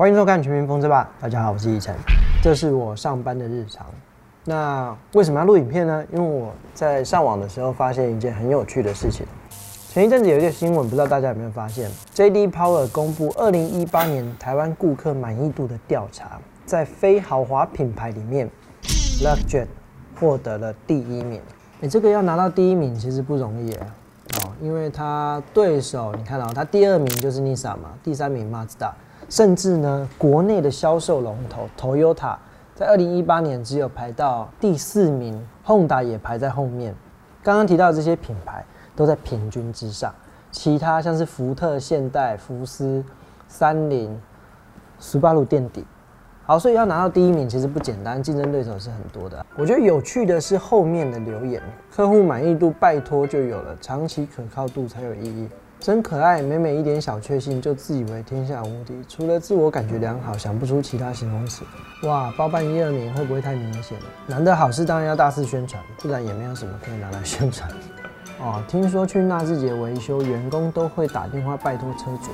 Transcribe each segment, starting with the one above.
欢迎收看《全民风车吧》，大家好，我是易晨，这是我上班的日常。那为什么要录影片呢？因为我在上网的时候发现一件很有趣的事情。前一阵子有一个新闻，不知道大家有没有发现？JD Power 公布二零一八年台湾顾客满意度的调查，在非豪华品牌里面，Luxjet 获得了第一名。你，这个要拿到第一名其实不容易哦，因为他对手你看到他第二名就是 Nissan 嘛，第三名 Mazda。甚至呢，国内的销售龙头 Toyota 在二零一八年只有排到第四名，Honda 也排在后面。刚刚提到这些品牌都在平均之上，其他像是福特、现代、福斯、三菱、斯巴鲁垫底。好，所以要拿到第一名其实不简单，竞争对手是很多的。我觉得有趣的是后面的留言，客户满意度拜托就有了，长期可靠度才有意义。真可爱，每每一点小确幸就自以为天下无敌，除了自我感觉良好，想不出其他形容词。哇，包办一二名会不会太明显？难得好事当然要大肆宣传，不然也没有什么可以拿来 宣传。哦，听说去纳智捷维修，员工都会打电话拜托车主，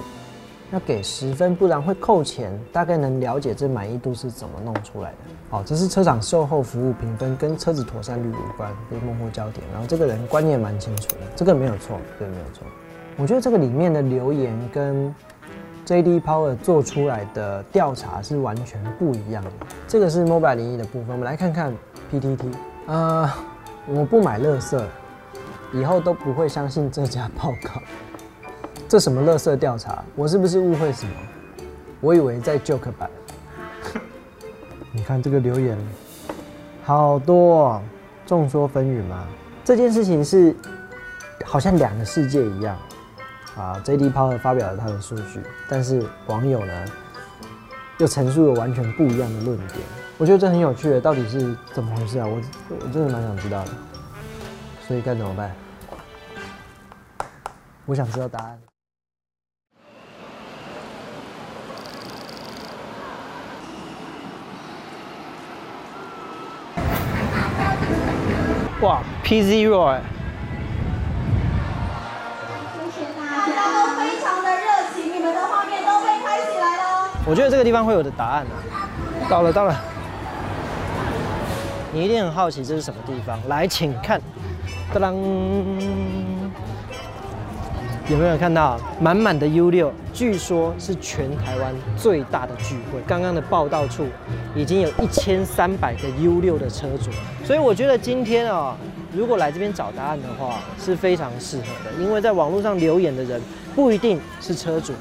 要给十分，不然会扣钱。大概能了解这满意度是怎么弄出来的。哦，这是车厂售后服务评分，跟车子妥善率无关，被幕后焦点。然后这个人观念蛮清楚的，这个没有错，对，没有错。我觉得这个里面的留言跟 JD Power 做出来的调查是完全不一样的。这个是 Mobile 零一的部分，我们来看看 PTT。呃，我不买乐色，以后都不会相信这家报告。这什么乐色调查？我是不是误会什么？我以为在 Joke 版。你看这个留言，好多，众说纷纭嘛。这件事情是好像两个世界一样。啊，JD Power 发表了他的数据，但是网友呢又陈述了完全不一样的论点。我觉得这很有趣，到底是怎么回事啊？我我真的蛮想知道的。所以该怎么办？我想知道答案。哇，P.Z. Roy。我觉得这个地方会有的答案啊，到了到了，你一定很好奇这是什么地方，来，请看，当当，有没有看到？满满的 U 六？据说是全台湾最大的聚会。刚刚的报道处已经有一千三百个 U 六的车主，所以我觉得今天啊，如果来这边找答案的话，是非常适合的，因为在网络上留言的人不一定是车主。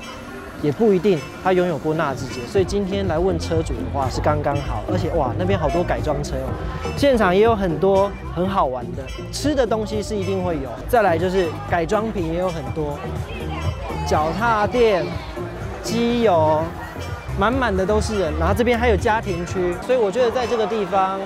也不一定他拥有过纳智捷，所以今天来问车主的话是刚刚好。而且哇，那边好多改装车哦，现场也有很多很好玩的，吃的东西是一定会有。再来就是改装品也有很多，脚踏垫、机油，满满的都是人。然后这边还有家庭区，所以我觉得在这个地方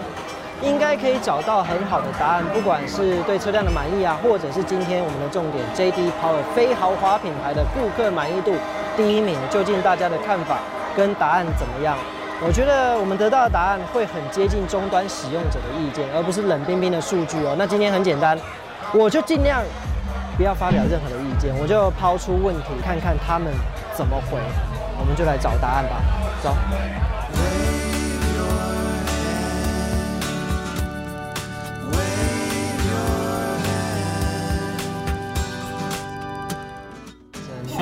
应该可以找到很好的答案，不管是对车辆的满意啊，或者是今天我们的重点 JD Power 非豪华品牌的顾客满意度。第一名究竟大家的看法跟答案怎么样？我觉得我们得到的答案会很接近终端使用者的意见，而不是冷冰冰的数据哦。那今天很简单，我就尽量不要发表任何的意见，我就抛出问题，看看他们怎么回，我们就来找答案吧。走。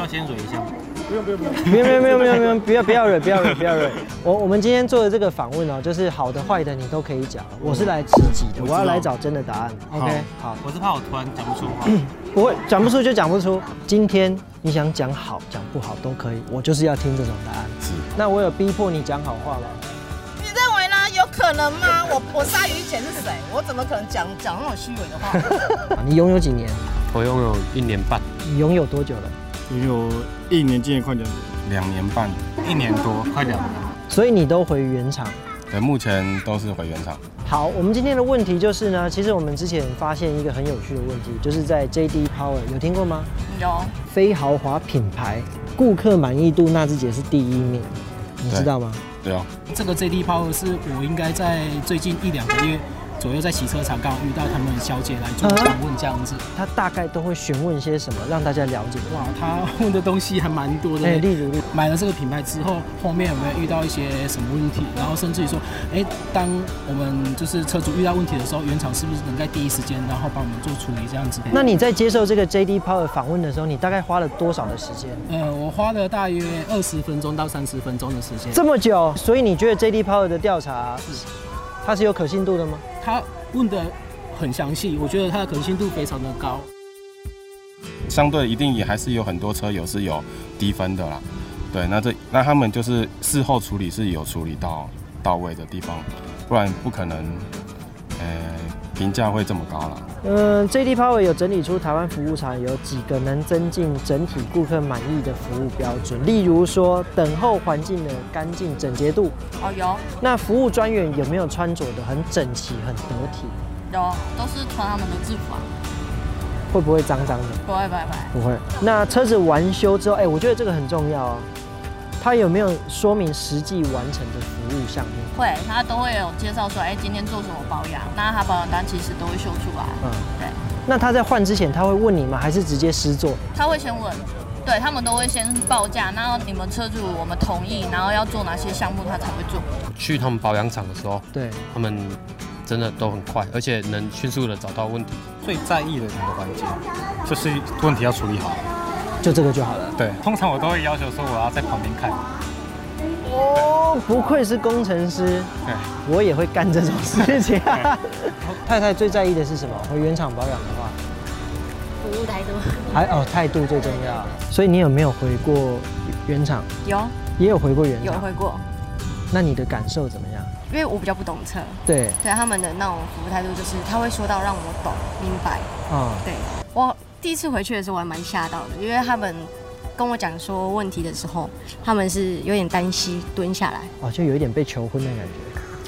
要先蕊一下吗？不用不用不用，没有没有没有没有没有，不要不要蕊不要蕊不要蕊。我我们今天做的这个访问哦，就是好的坏的你都可以讲。我是来积极的，我要来找真的答案。OK，好。我是怕我突然讲不出话。不会，讲不出就讲不出。今天你想讲好讲不好都可以，我就是要听这种答案。是。那我有逼迫你讲好话吗？你认为呢？有可能吗？我我鲨鱼以前是谁？我怎么可能讲讲那种虚伪的话？你拥有几年？我拥有一年半。你拥有多久了？有一年，今年快两年，两年半，一年多，快两年。所以你都回原厂？对，目前都是回原厂。好，我们今天的问题就是呢，其实我们之前发现一个很有趣的问题，就是在 JD Power 有听过吗？有。非豪华品牌顾客满意度，纳智捷是第一名，你知道吗？对啊。这个 JD Power 是我应该在最近一两个月。左右在洗车场刚好遇到他们小姐来做访问这样子。他大概都会询问些什么，让大家了解？哇，他问的东西还蛮多的。哎，例如，买了这个品牌之后，后面有没有遇到一些什么问题？然后甚至于说，哎，当我们就是车主遇到问题的时候，原厂是不是能在第一时间，然后帮我们做处理这样子？那你在接受这个 JD Power 访问的时候，你大概花了多少的时间？呃，我花了大约二十分钟到三十分钟的时间。这么久？所以你觉得 JD Power 的调查是它是有可信度的吗？他问的很详细，我觉得他的可信度非常的高。相对一定也还是有很多车友是有低分的啦。对，那这那他们就是事后处理是有处理到到位的地方，不然不可能，呃，评价会这么高了。嗯，JD Power 有整理出台湾服务厂有几个能增进整体顾客满意的服务标准，例如说等候环境的干净整洁度。哦，有。那服务专员有没有穿着的很整齐、很得体？有，都是穿他们的制服啊。会不会脏脏的？不会，不会，不会。那车子完修之后，哎，我觉得这个很重要哦。它有没有说明实际完成的服务项目？会，他都会有介绍说，哎，今天做什么保养？那他保养单其实都会秀出来。嗯，对。那他在换之前，他会问你吗？还是直接施做？他会先问，对他们都会先报价，然后你们车主我们同意，然后要做哪些项目，他才会做。去他们保养厂的时候，对他们真的都很快，而且能迅速的找到问题。最在意的一个环节，就是问题要处理好。就这个就好了。对，通常我都会要求说我要在旁边看。哦，不愧是工程师。对，我也会干这种事情。太太最在意的是什么？回原厂保养的话，服务态度。还哦，态度最重要。所以你有没有回过原厂？有，也有回过原厂。有回过。那你的感受怎么样？因为我比较不懂车。对。对他们的那种服务态度，就是他会说到让我懂明白。嗯，对我。第一次回去的时候，我还蛮吓到的，因为他们跟我讲说问题的时候，他们是有点担心，蹲下来，哦，就有一点被求婚的感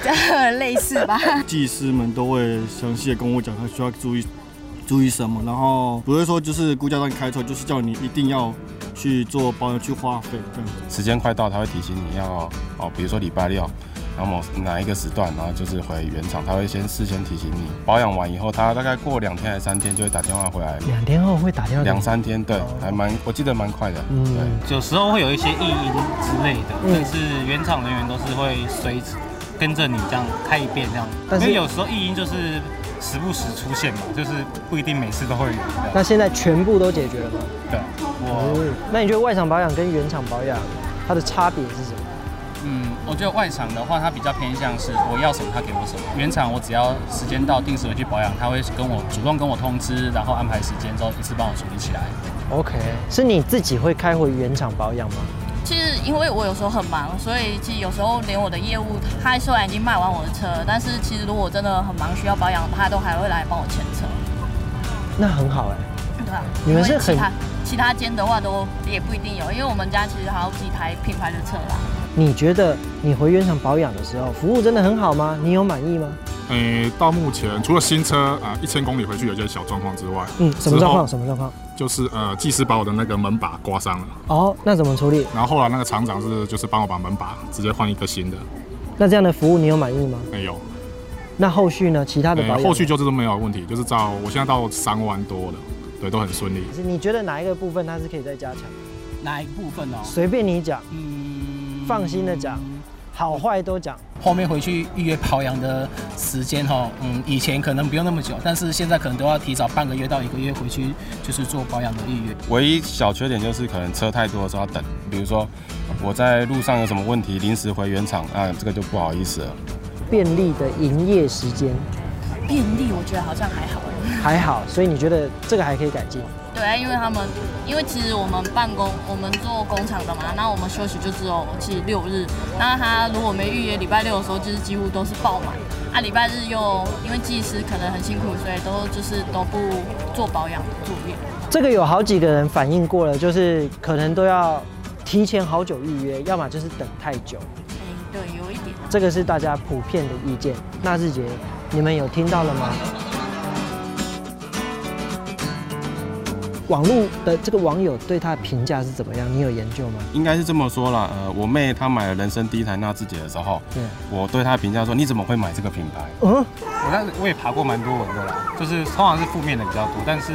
觉，类似吧。技师们都会详细的跟我讲，他需要注意注意什么，然后不会说就是估价单开错，就是叫你一定要去做保养去花费这样子。时间快到，他会提醒你要哦，比如说礼拜六。然后某哪一个时段，然后就是回原厂，他会先事先提醒你。保养完以后，他大概过两天还是三天就会打电话回来。两天后会打电话？两三天，对，还蛮，我记得蛮快的。嗯，对，有时候会有一些异音之类的，但是原厂人员都是会随跟着你这样开一遍这样。但是有时候异音就是时不时出现嘛，就是不一定每次都会有。那现在全部都解决了吗？对，我。那你觉得外厂保养跟原厂保养它的差别是什么？嗯，我觉得外厂的话，它比较偏向是我要什么，他给我什么。原厂我只要时间到，定时回去保养，他会跟我主动跟我通知，然后安排时间之后一次帮我处理起来。OK，是你自己会开回原厂保养吗？其实因为我有时候很忙，所以其实有时候连我的业务，他虽然已经卖完我的车，但是其实如果真的很忙需要保养，他都还会来帮我牵车。那很好哎。对啊。你们是很其他间的话都也不一定有，因为我们家其实还有几台品牌的车啦。你觉得你回原厂保养的时候，服务真的很好吗？你有满意吗？诶，到目前除了新车啊一千公里回去有些小状况之外，嗯，什么状况？什么状况？就是呃，技师把我的那个门把刮伤了。哦，那怎么处理？然后后来那个厂长是就是帮我把门把直接换一个新的。那这样的服务你有满意吗？没有。那后续呢？其他的保养？后续就是都没有问题，就是照我现在到三万多了，对，都很顺利。你觉得哪一个部分它是可以再加强？哪一个部分哦？随便你讲。嗯。放心的讲，好坏都讲。后面回去预约保养的时间哈，嗯，以前可能不用那么久，但是现在可能都要提早半个月到一个月回去，就是做保养的预约。唯一小缺点就是可能车太多的时候要等，比如说我在路上有什么问题，临时回原厂，啊，这个就不好意思了。便利的营业时间，便利我觉得好像还好，还好，所以你觉得这个还可以改进？对，因为他们，因为其实我们办公，我们做工厂的嘛，那我们休息就只有其实六日。那他如果没预约礼拜六的时候，就是几乎都是爆满。啊，礼拜日又因为技师可能很辛苦，所以都就是都不做保养作业。这个有好几个人反映过了，就是可能都要提前好久预约，要么就是等太久。哎，对，有一点。这个是大家普遍的意见。那日杰，你们有听到了吗？网络的这个网友对他的评价是怎么样？你有研究吗？应该是这么说了，呃，我妹她买了人生第一台纳智捷的时候，对，我对她的评价说，你怎么会买这个品牌？嗯，我那我也爬过蛮多文的啦，就是通常是负面的比较多，但是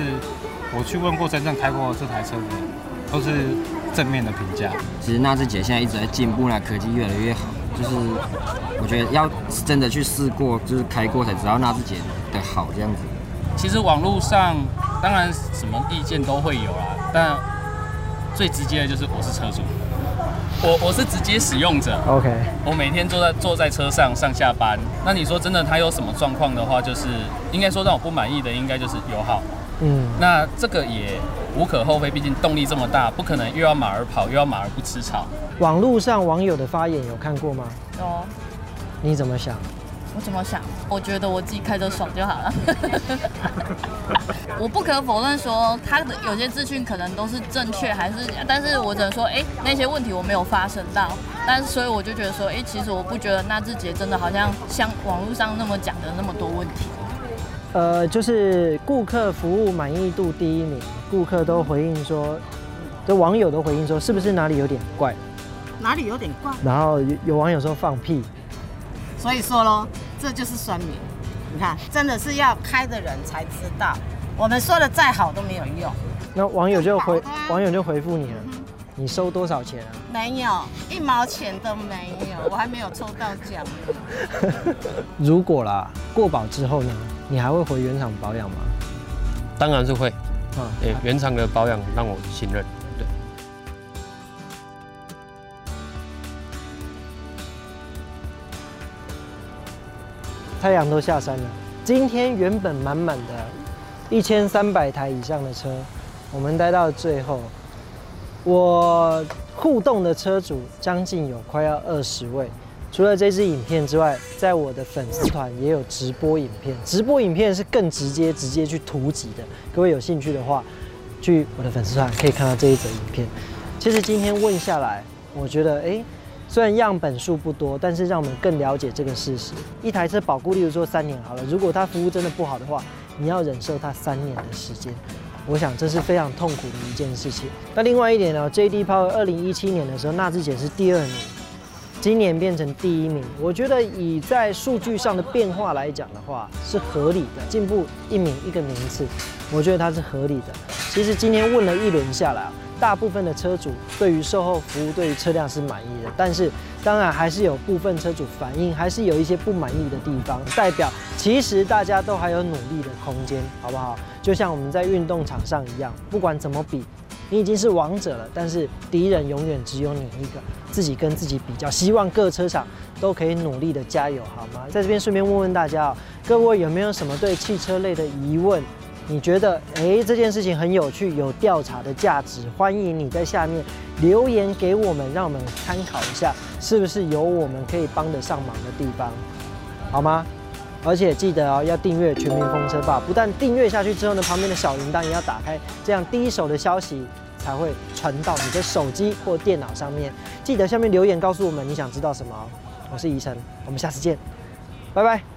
我去问过真正开过这台车的人，都是正面的评价。其实纳智捷现在一直在进步啦，科技越来越好，就是我觉得要真的去试过，就是开过才知道那自己的好这样子。其实网络上当然什么意见都会有啦，但最直接的就是我是车主，我我是直接使用者。OK，我每天坐在坐在车上上下班。那你说真的，它有什么状况的话，就是应该说让我不满意的，应该就是油耗。嗯，那这个也无可厚非，毕竟动力这么大，不可能又要马儿跑，又要马儿不吃草。网络上网友的发言有看过吗？有，你怎么想？我怎么想？我觉得我自己开着爽就好了。我不可否认说他的有些资讯可能都是正确，还是，但是我只能说，哎、那些问题我没有发生到，但是所以我就觉得说，哎、其实我不觉得纳智捷真的好像像网络上那么讲的那么多问题。呃，就是顾客服务满意度第一名，顾客都回应说，这网友都回应说，是不是哪里有点怪？哪里有点怪？然后有有网友说放屁，所以说咯，这就是酸民。你看，真的是要开的人才知道，我们说的再好都没有用。那网友就回网友就回复你了，你收多少钱啊？没有一毛钱都没有，我还没有抽到奖呢。如果啦过保之后呢，你还会回原厂保养吗？当然是会，啊、对、原厂的保养让我信任。对，太阳都下山了。今天原本满满的，一千三百台以上的车，我们待到最后，我互动的车主将近有快要二十位。除了这支影片之外，在我的粉丝团也有直播影片，直播影片是更直接、直接去突击的。各位有兴趣的话，去我的粉丝团可以看到这一则影片。其实今天问下来，我觉得，哎、虽然样本数不多，但是让我们更了解这个事实。一台车保固，例如说三年好了，如果它服务真的不好的话，你要忍受它三年的时间。我想这是非常痛苦的一件事情。那另外一点呢，JD Power 二零一七年的时候，纳智捷是第二名，今年变成第一名。我觉得以在数据上的变化来讲的话，是合理的，进步一名一个名次，我觉得它是合理的。其实今天问了一轮下来啊，大部分的车主对于售后服务、对于车辆是满意的，但是当然还是有部分车主反映，还是有一些不满意的地方，代表其实大家都还有努力的空间，好不好？就像我们在运动场上一样，不管怎么比，你已经是王者了，但是敌人永远只有你一个，自己跟自己比较。希望各车厂都可以努力的加油，好吗？在这边顺便问问大家哦，各位有没有什么对汽车类的疑问？你觉得诶这件事情很有趣，有调查的价值，欢迎你在下面留言给我们，让我们参考一下，是不是有我们可以帮得上忙的地方，好吗？而且记得哦，要订阅全民风车吧，不但订阅下去之后呢，旁边的小铃铛也要打开，这样第一手的消息才会传到你的手机或电脑上面。记得下面留言告诉我们你想知道什么。我是宜晨，我们下次见，拜拜。